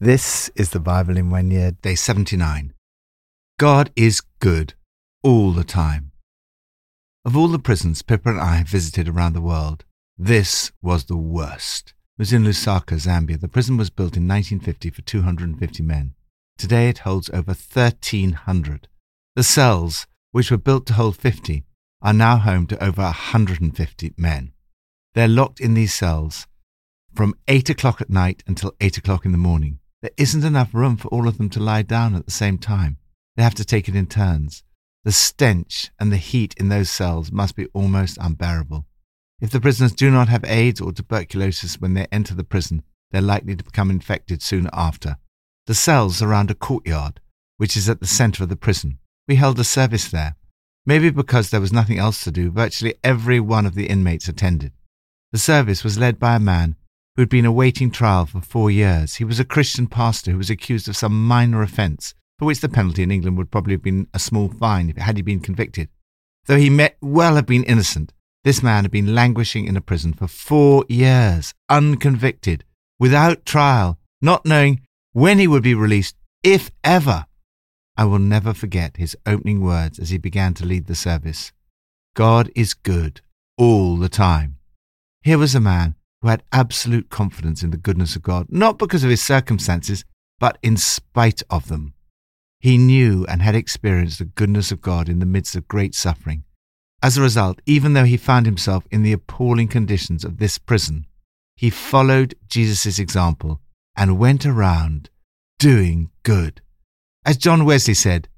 This is the Bible in one day 79. God is good all the time. Of all the prisons Pippa and I have visited around the world, this was the worst. It was in Lusaka, Zambia. The prison was built in 1950 for 250 men. Today it holds over 1,300. The cells, which were built to hold 50, are now home to over 150 men. They're locked in these cells from 8 o'clock at night until 8 o'clock in the morning. There isn't enough room for all of them to lie down at the same time. They have to take it in turns. The stench and the heat in those cells must be almost unbearable. If the prisoners do not have AIDS or tuberculosis when they enter the prison, they're likely to become infected soon after. The cells surround a courtyard, which is at the center of the prison. We held a service there. Maybe because there was nothing else to do, virtually every one of the inmates attended. The service was led by a man who had been awaiting trial for four years. He was a Christian pastor who was accused of some minor offence, for which the penalty in England would probably have been a small fine had he been convicted. Though he may well have been innocent, this man had been languishing in a prison for four years, unconvicted, without trial, not knowing when he would be released, if ever. I will never forget his opening words as he began to lead the service. God is good all the time. Here was a man who had absolute confidence in the goodness of God, not because of his circumstances, but in spite of them. He knew and had experienced the goodness of God in the midst of great suffering. As a result, even though he found himself in the appalling conditions of this prison, he followed Jesus' example and went around doing good. As John Wesley said,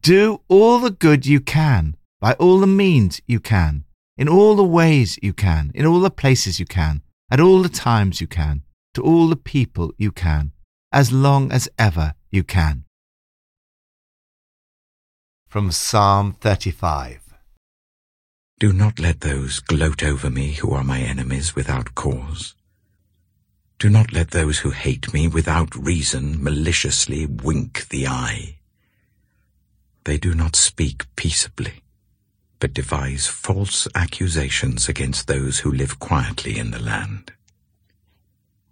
do all the good you can, by all the means you can, in all the ways you can, in all the places you can, at all the times you can, to all the people you can, as long as ever you can. From Psalm 35 Do not let those gloat over me who are my enemies without cause. Do not let those who hate me without reason maliciously wink the eye. They do not speak peaceably, but devise false accusations against those who live quietly in the land.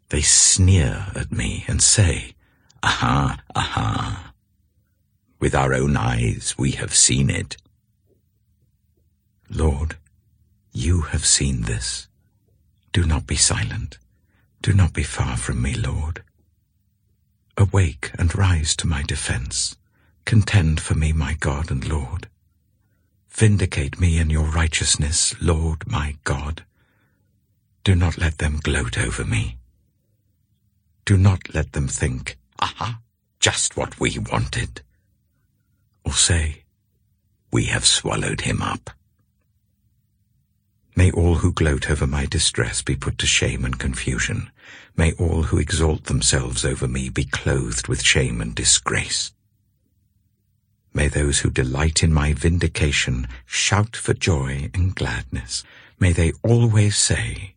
They sneer at me and say, Aha, aha. With our own eyes we have seen it. Lord, you have seen this. Do not be silent. Do not be far from me, Lord. Awake and rise to my defense. Contend for me, my God and Lord. Vindicate me in your righteousness, Lord my God. Do not let them gloat over me. Do not let them think, aha, just what we wanted. Or say, we have swallowed him up. May all who gloat over my distress be put to shame and confusion. May all who exalt themselves over me be clothed with shame and disgrace. May those who delight in my vindication shout for joy and gladness. May they always say,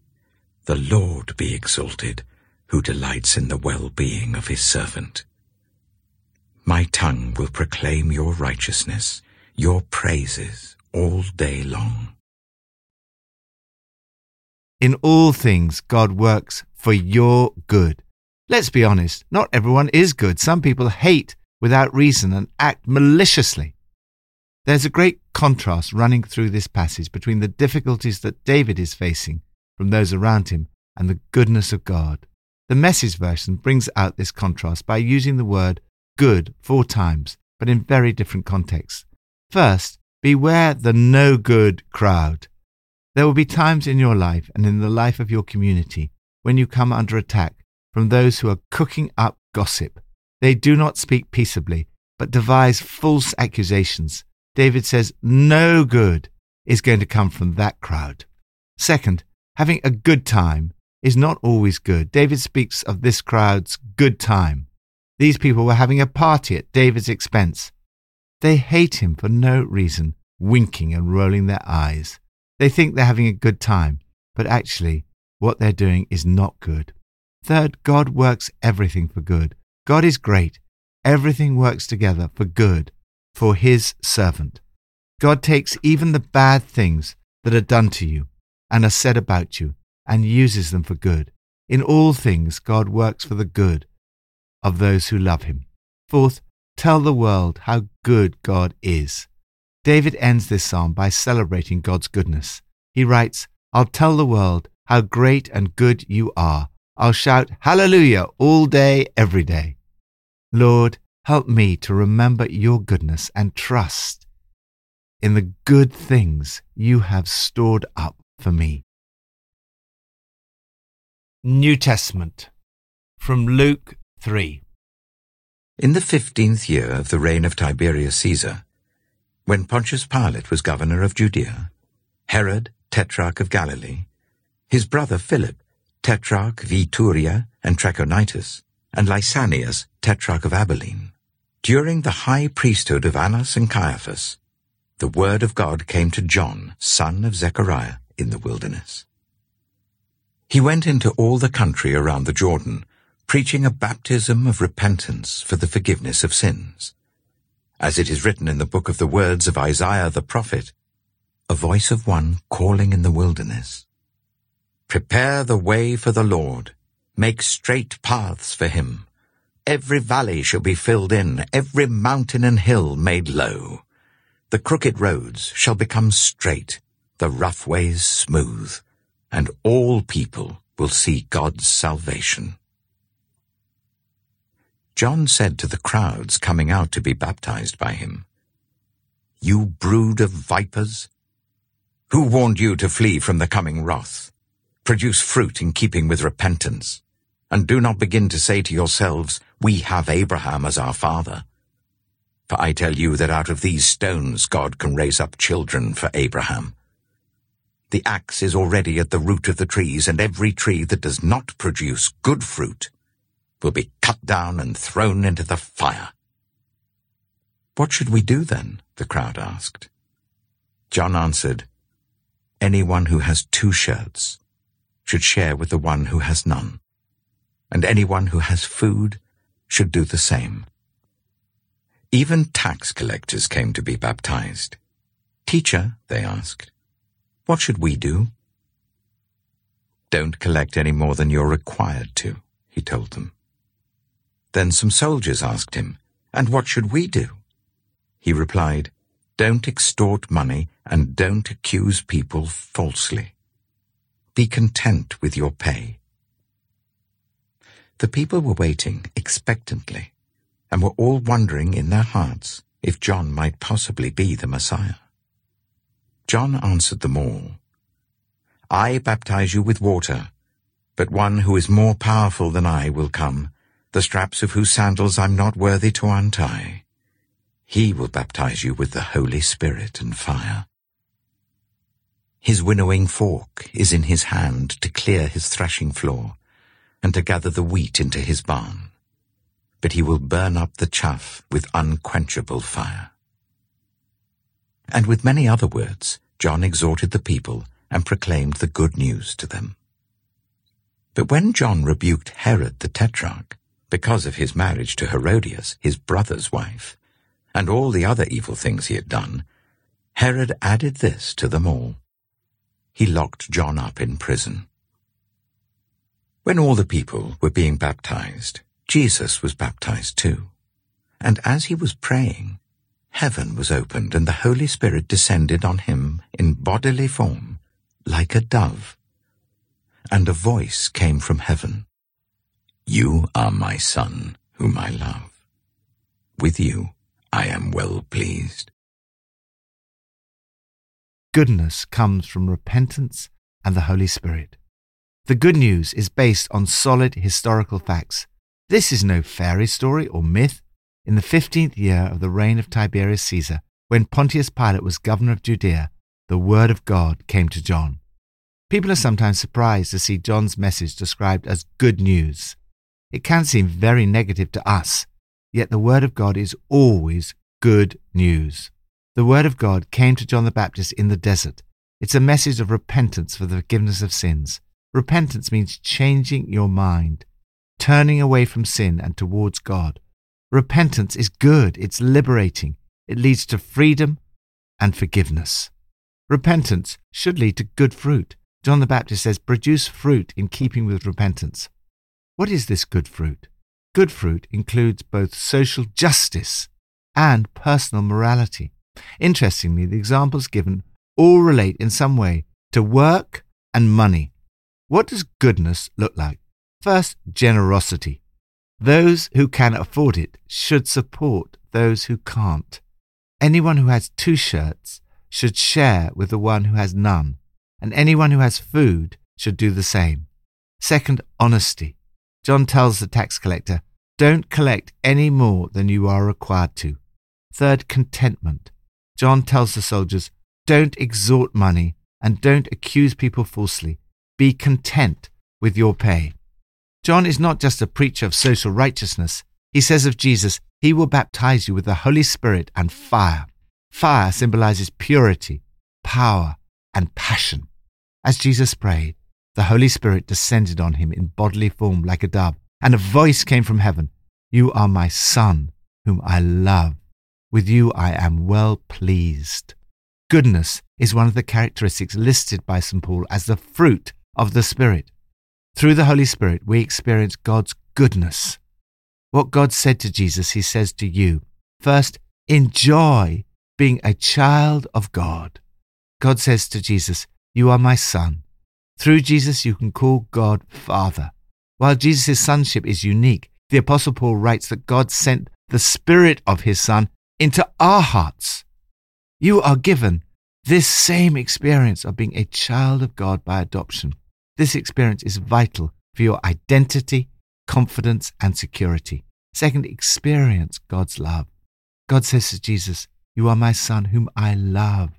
The Lord be exalted, who delights in the well-being of his servant. My tongue will proclaim your righteousness, your praises all day long. In all things, God works for your good. Let's be honest, not everyone is good. Some people hate without reason and act maliciously. There's a great contrast running through this passage between the difficulties that David is facing from those around him and the goodness of God. The message version brings out this contrast by using the word good four times, but in very different contexts. First, beware the no good crowd. There will be times in your life and in the life of your community when you come under attack from those who are cooking up gossip, they do not speak peaceably, but devise false accusations. David says no good is going to come from that crowd. Second, having a good time is not always good. David speaks of this crowd's good time. These people were having a party at David's expense. They hate him for no reason, winking and rolling their eyes. They think they're having a good time, but actually, what they're doing is not good. Third, God works everything for good. God is great. Everything works together for good for his servant. God takes even the bad things that are done to you and are said about you and uses them for good. In all things, God works for the good of those who love him. Fourth, tell the world how good God is. David ends this psalm by celebrating God's goodness. He writes, I'll tell the world how great and good you are. I'll shout hallelujah all day, every day. Lord, help me to remember your goodness and trust in the good things you have stored up for me. New Testament from Luke 3. In the fifteenth year of the reign of Tiberius Caesar, when Pontius Pilate was governor of Judea, Herod, tetrarch of Galilee, his brother Philip, tetrarch of Iturea and Trachonitis, and Lysanias, tetrarch of Abilene, during the high priesthood of Annas and Caiaphas, the word of God came to John, son of Zechariah, in the wilderness. He went into all the country around the Jordan, preaching a baptism of repentance for the forgiveness of sins. As it is written in the book of the words of Isaiah the prophet, a voice of one calling in the wilderness. Prepare the way for the Lord, make straight paths for him. Every valley shall be filled in, every mountain and hill made low. The crooked roads shall become straight, the rough ways smooth, and all people will see God's salvation. John said to the crowds coming out to be baptized by him, You brood of vipers! Who warned you to flee from the coming wrath? Produce fruit in keeping with repentance, and do not begin to say to yourselves, We have Abraham as our father. For I tell you that out of these stones God can raise up children for Abraham. The axe is already at the root of the trees, and every tree that does not produce good fruit will be cut down and thrown into the fire. What should we do then? the crowd asked. John answered, Anyone who has two shirts should share with the one who has none, and anyone who has food should do the same. Even tax collectors came to be baptized. Teacher, they asked, what should we do? Don't collect any more than you're required to, he told them. Then some soldiers asked him, And what should we do? He replied, Don't extort money and don't accuse people falsely. Be content with your pay. The people were waiting expectantly and were all wondering in their hearts if John might possibly be the Messiah. John answered them all, I baptize you with water, but one who is more powerful than I will come, the straps of whose sandals I'm not worthy to untie. He will baptize you with the Holy Spirit and fire. His winnowing fork is in his hand to clear his threshing floor and to gather the wheat into his barn but he will burn up the chaff with unquenchable fire. And with many other words, John exhorted the people and proclaimed the good news to them. But when John rebuked Herod the Tetrarch, because of his marriage to Herodias, his brother's wife, and all the other evil things he had done, Herod added this to them all. He locked John up in prison. When all the people were being baptized, Jesus was baptized too. And as he was praying, heaven was opened and the Holy Spirit descended on him in bodily form, like a dove. And a voice came from heaven. You are my son, whom I love. With you I am well pleased. Goodness comes from repentance and the Holy Spirit. The good news is based on solid historical facts this is no fairy story or myth. In the fifteenth year of the reign of Tiberius Caesar, when Pontius Pilate was governor of Judea, the word of God came to John. People are sometimes surprised to see John's message described as good news. It can seem very negative to us, yet the word of God is always good news. The word of God came to John the Baptist in the desert. It's a message of repentance for the forgiveness of sins. Repentance means changing your mind turning away from sin and towards God. Repentance is good, it's liberating, it leads to freedom and forgiveness. Repentance should lead to good fruit. John the Baptist says, produce fruit in keeping with repentance. What is this good fruit? good fruit includes both social justice and personal morality. Interestingly, the examples given all relate in some way to work and money. What does goodness look like? First, generosity. Those who can afford it should support those who can't. Anyone who has two shirts should share with the one who has none, and anyone who has food should do the same. Second, honesty. John tells the tax collector, Don't collect any more than you are required to. Third, contentment. John tells the soldiers, Don't extort money and don't accuse people falsely. Be content with your pay. John is not just a preacher of social righteousness. He says of Jesus, He will baptize you with the Holy Spirit and fire. Fire symbolizes purity, power, and passion. As Jesus prayed, the Holy Spirit descended on him in bodily form like a dove, and a voice came from heaven You are my Son, whom I love. With you I am well pleased. Goodness is one of the characteristics listed by St. Paul as the fruit of the Spirit. Through the Holy Spirit, we experience God's goodness. What God said to Jesus, he says to you. First, enjoy being a child of God. God says to Jesus, You are my son. Through Jesus, you can call God Father. While Jesus' sonship is unique, the Apostle Paul writes that God sent the Spirit of his Son into our hearts. You are given this same experience of being a child of God by adoption. This experience is vital for your identity, confidence, and security. Second, experience God's love. God says to Jesus, You are my Son, whom I love.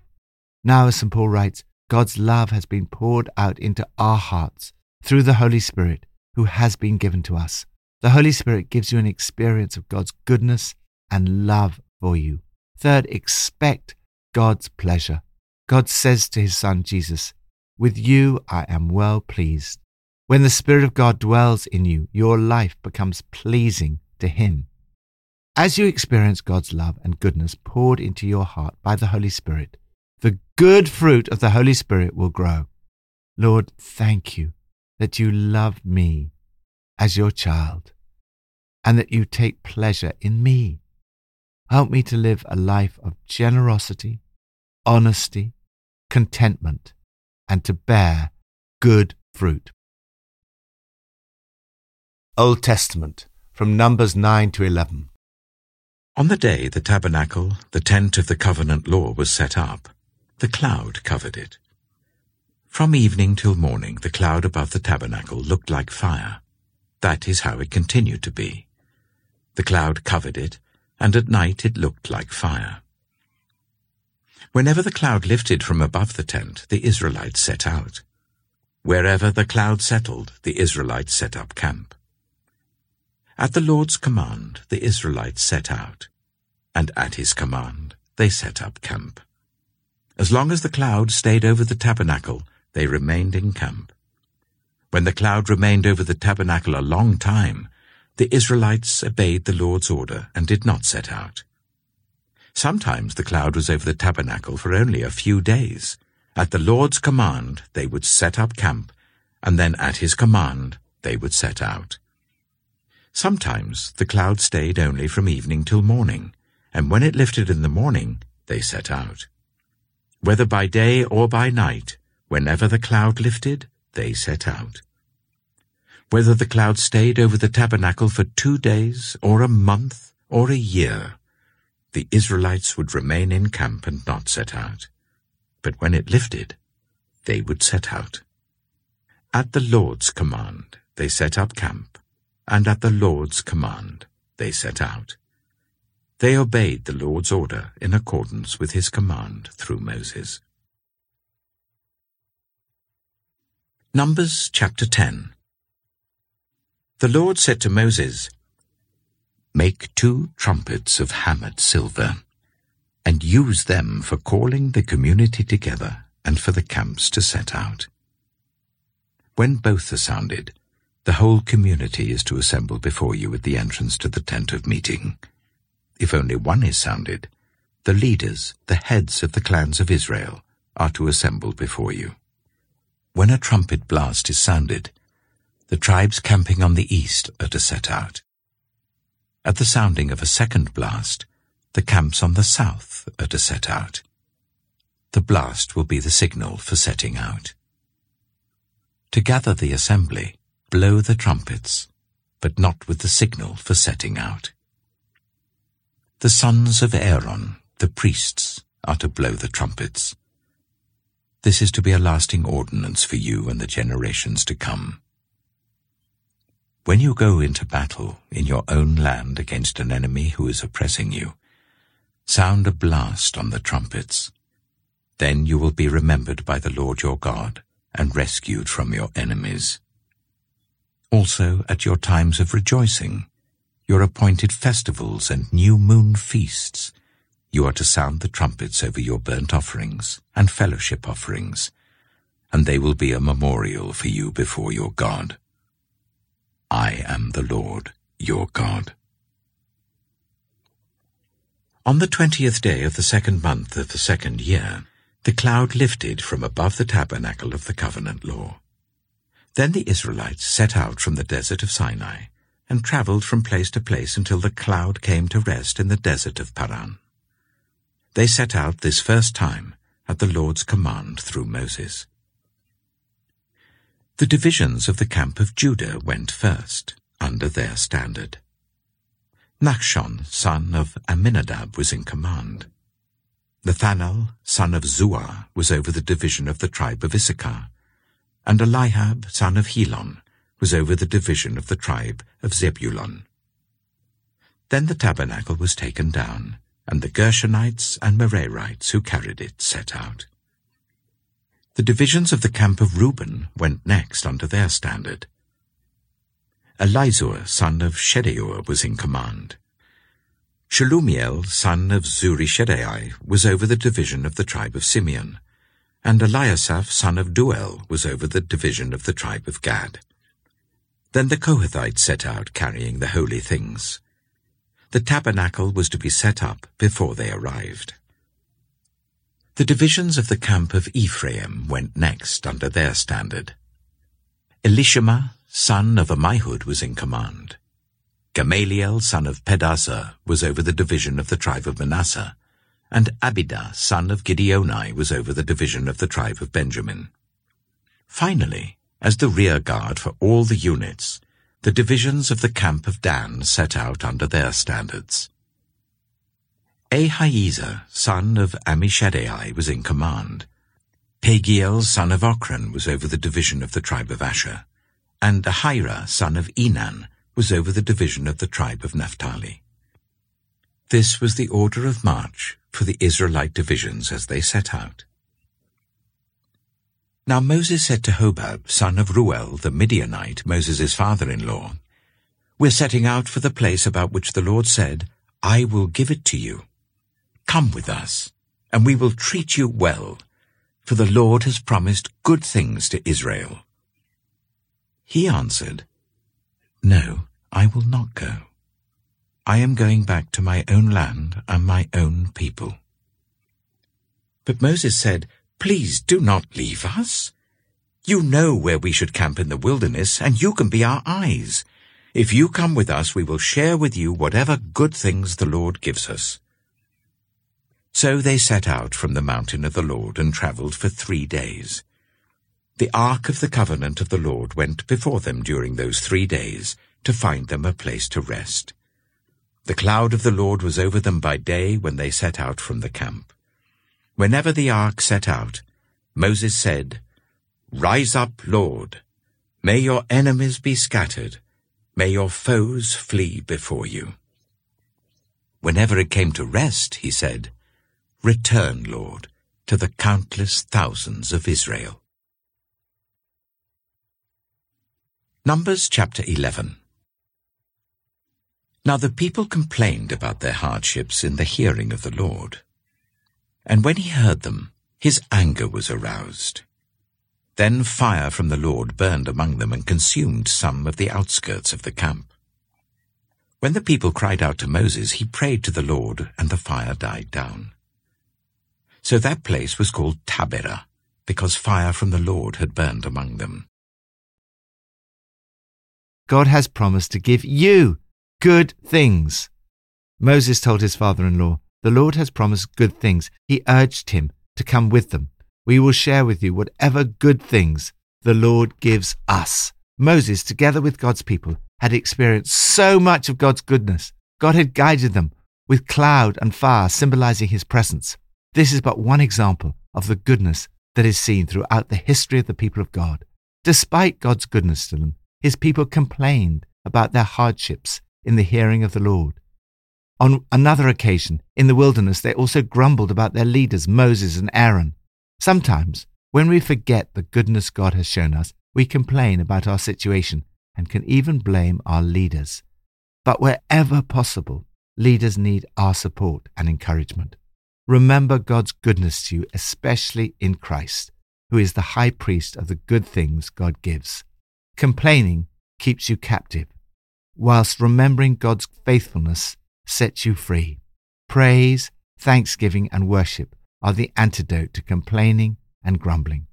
Now, as St. Paul writes, God's love has been poured out into our hearts through the Holy Spirit who has been given to us. The Holy Spirit gives you an experience of God's goodness and love for you. Third, expect God's pleasure. God says to his Son Jesus, With you I am well pleased. When the Spirit of God dwells in you, your life becomes pleasing to Him. As you experience God's love and goodness poured into your heart by the Holy Spirit, the good fruit of the Holy Spirit will grow. Lord, thank you that you love me as your child and that you take pleasure in me. Help me to live a life of generosity, honesty, contentment, and to bear good fruit. Old Testament from Numbers 9 to 11. On the day the tabernacle, the tent of the covenant law, was set up, the cloud covered it. From evening till morning, the cloud above the tabernacle looked like fire. That is how it continued to be. The cloud covered it, and at night it looked like fire. Whenever the cloud lifted from above the tent, the Israelites set out. Wherever the cloud settled, the Israelites set up camp. At the Lord's command, the Israelites set out, and at his command, they set up camp. As long as the cloud stayed over the tabernacle, they remained in camp. When the cloud remained over the tabernacle a long time, the Israelites obeyed the Lord's order and did not set out. Sometimes the cloud was over the tabernacle for only a few days. At the Lord's command, they would set up camp, and then at his command, they would set out. Sometimes the cloud stayed only from evening till morning, and when it lifted in the morning, they set out. Whether by day or by night, whenever the cloud lifted, they set out. Whether the cloud stayed over the tabernacle for two days, or a month, or a year, the Israelites would remain in camp and not set out. But when it lifted, they would set out. At the Lord's command, they set up camp, and at the Lord's command, they set out. They obeyed the Lord's order in accordance with his command through Moses. Numbers chapter 10 The Lord said to Moses, Make two trumpets of hammered silver, and use them for calling the community together and for the camps to set out. When both are sounded, the whole community is to assemble before you at the entrance to the tent of meeting. If only one is sounded, the leaders, the heads of the clans of Israel, are to assemble before you. When a trumpet blast is sounded, the tribes camping on the east are to set out. At the sounding of a second blast, the camps on the south are to set out. The blast will be the signal for setting out. To gather the assembly, blow the trumpets, but not with the signal for setting out. The sons of Aaron, the priests, are to blow the trumpets. This is to be a lasting ordinance for you and the generations to come. When you go into battle in your own land against an enemy who is oppressing you, sound a blast on the trumpets. Then you will be remembered by the Lord your God and rescued from your enemies. Also, at your times of rejoicing, your appointed festivals and new moon feasts, you are to sound the trumpets over your burnt offerings and fellowship offerings, and they will be a memorial for you before your God. I am the Lord your God. On the twentieth day of the second month of the second year, the cloud lifted from above the tabernacle of the covenant law. Then the Israelites set out from the desert of Sinai and travelled from place to place until the cloud came to rest in the desert of Paran. They set out this first time at the Lord's command through Moses. The divisions of the camp of Judah went first, under their standard. Nahshon, son of Amminadab, was in command. Nethanel, son of Zuar, was over the division of the tribe of Issachar, and Eliab, son of Helon, was over the division of the tribe of Zebulun. Then the tabernacle was taken down, and the Gershonites and Merarites who carried it set out. The divisions of the camp of Reuben went next under their standard. Elizur, son of Shedeur, was in command. Shelumiel, son of Zuri, Zurishaddai, was over the division of the tribe of Simeon and Eliasaph son of Deuel was over the division of the tribe of Gad. Then the Kohathites set out carrying the holy things. The tabernacle was to be set up before they arrived. The divisions of the camp of Ephraim went next under their standard. Elishama, son of Ammihud, was in command. Gamaliel, son of Pedahzur, was over the division of the tribe of Manasseh, and Abidan, son of Gideoni, was over the division of the tribe of Benjamin. Finally, as the rear guard for all the units, the divisions of the camp of Dan set out under their standards. Ahiezer, son of Ammishaddai, was in command. Pagiel, son of Okran, was over the division of the tribe of Asher, and Ahira, son of Enan, was over the division of the tribe of Naphtali. This was the order of march for the Israelite divisions as they set out. Now Moses said to Hobab, son of Reuel, the Midianite, Moses' father-in-law, We're setting out for the place about which the Lord said, I will give it to you. Come with us, and we will treat you well, for the Lord has promised good things to Israel. He answered, No, I will not go. I am going back to my own land and my own people. But Moses said, Please do not leave us. You know where we should camp in the wilderness, and you can be our eyes. If you come with us, we will share with you whatever good things the Lord gives us. So they set out from the mountain of the Lord and travelled for three days. The ark of the covenant of the Lord went before them during those three days to find them a place to rest. The cloud of the Lord was over them by day when they set out from the camp. Whenever the ark set out, Moses said, Rise up, Lord. May your enemies be scattered. May your foes flee before you. Whenever it came to rest, he said, Return, Lord, to the countless thousands of Israel. Numbers chapter 11 now the people complained about their hardships in the hearing of the Lord. And when he heard them, his anger was aroused. Then fire from the Lord burned among them and consumed some of the outskirts of the camp. When the people cried out to Moses, he prayed to the Lord, and the fire died down. So that place was called Taberah, because fire from the Lord had burned among them. God has promised to give you good things. Moses told his father in law, The Lord has promised good things. He urged him to come with them. We will share with you whatever good things the Lord gives us. Moses, together with God's people, had experienced so much of God's goodness. God had guided them with cloud and fire symbolizing his presence. This is but one example of the goodness that is seen throughout the history of the people of God. Despite God's goodness to them, his people complained about their hardships in the hearing of the Lord. On another occasion, in the wilderness, they also grumbled about their leaders, Moses and Aaron. Sometimes, when we forget the goodness God has shown us, we complain about our situation and can even blame our leaders. But wherever possible, leaders need our support and encouragement. Remember God's goodness to you, especially in Christ, who is the high priest of the good things God gives. Complaining keeps you captive, whilst remembering God's faithfulness sets you free. Praise, thanksgiving, and worship are the antidote to complaining and grumbling.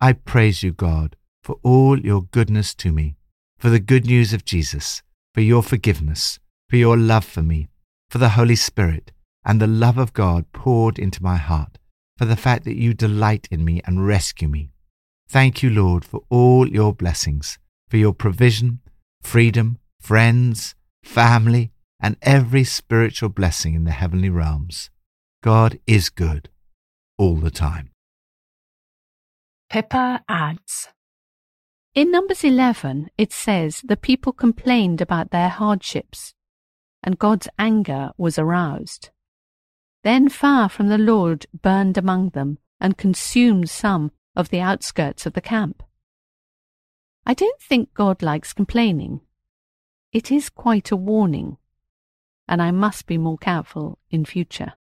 I praise you, God, for all your goodness to me, for the good news of Jesus, for your forgiveness, for your love for me, for the Holy Spirit, and the love of God poured into my heart, for the fact that you delight in me and rescue me. Thank you, Lord, for all your blessings, for your provision, freedom, friends, family, and every spiritual blessing in the heavenly realms. God is good all the time. Pippa adds. In Numbers 11, it says the people complained about their hardships, and God's anger was aroused. Then fire from the Lord burned among them and consumed some of the outskirts of the camp. I don't think God likes complaining. It is quite a warning, and I must be more careful in future.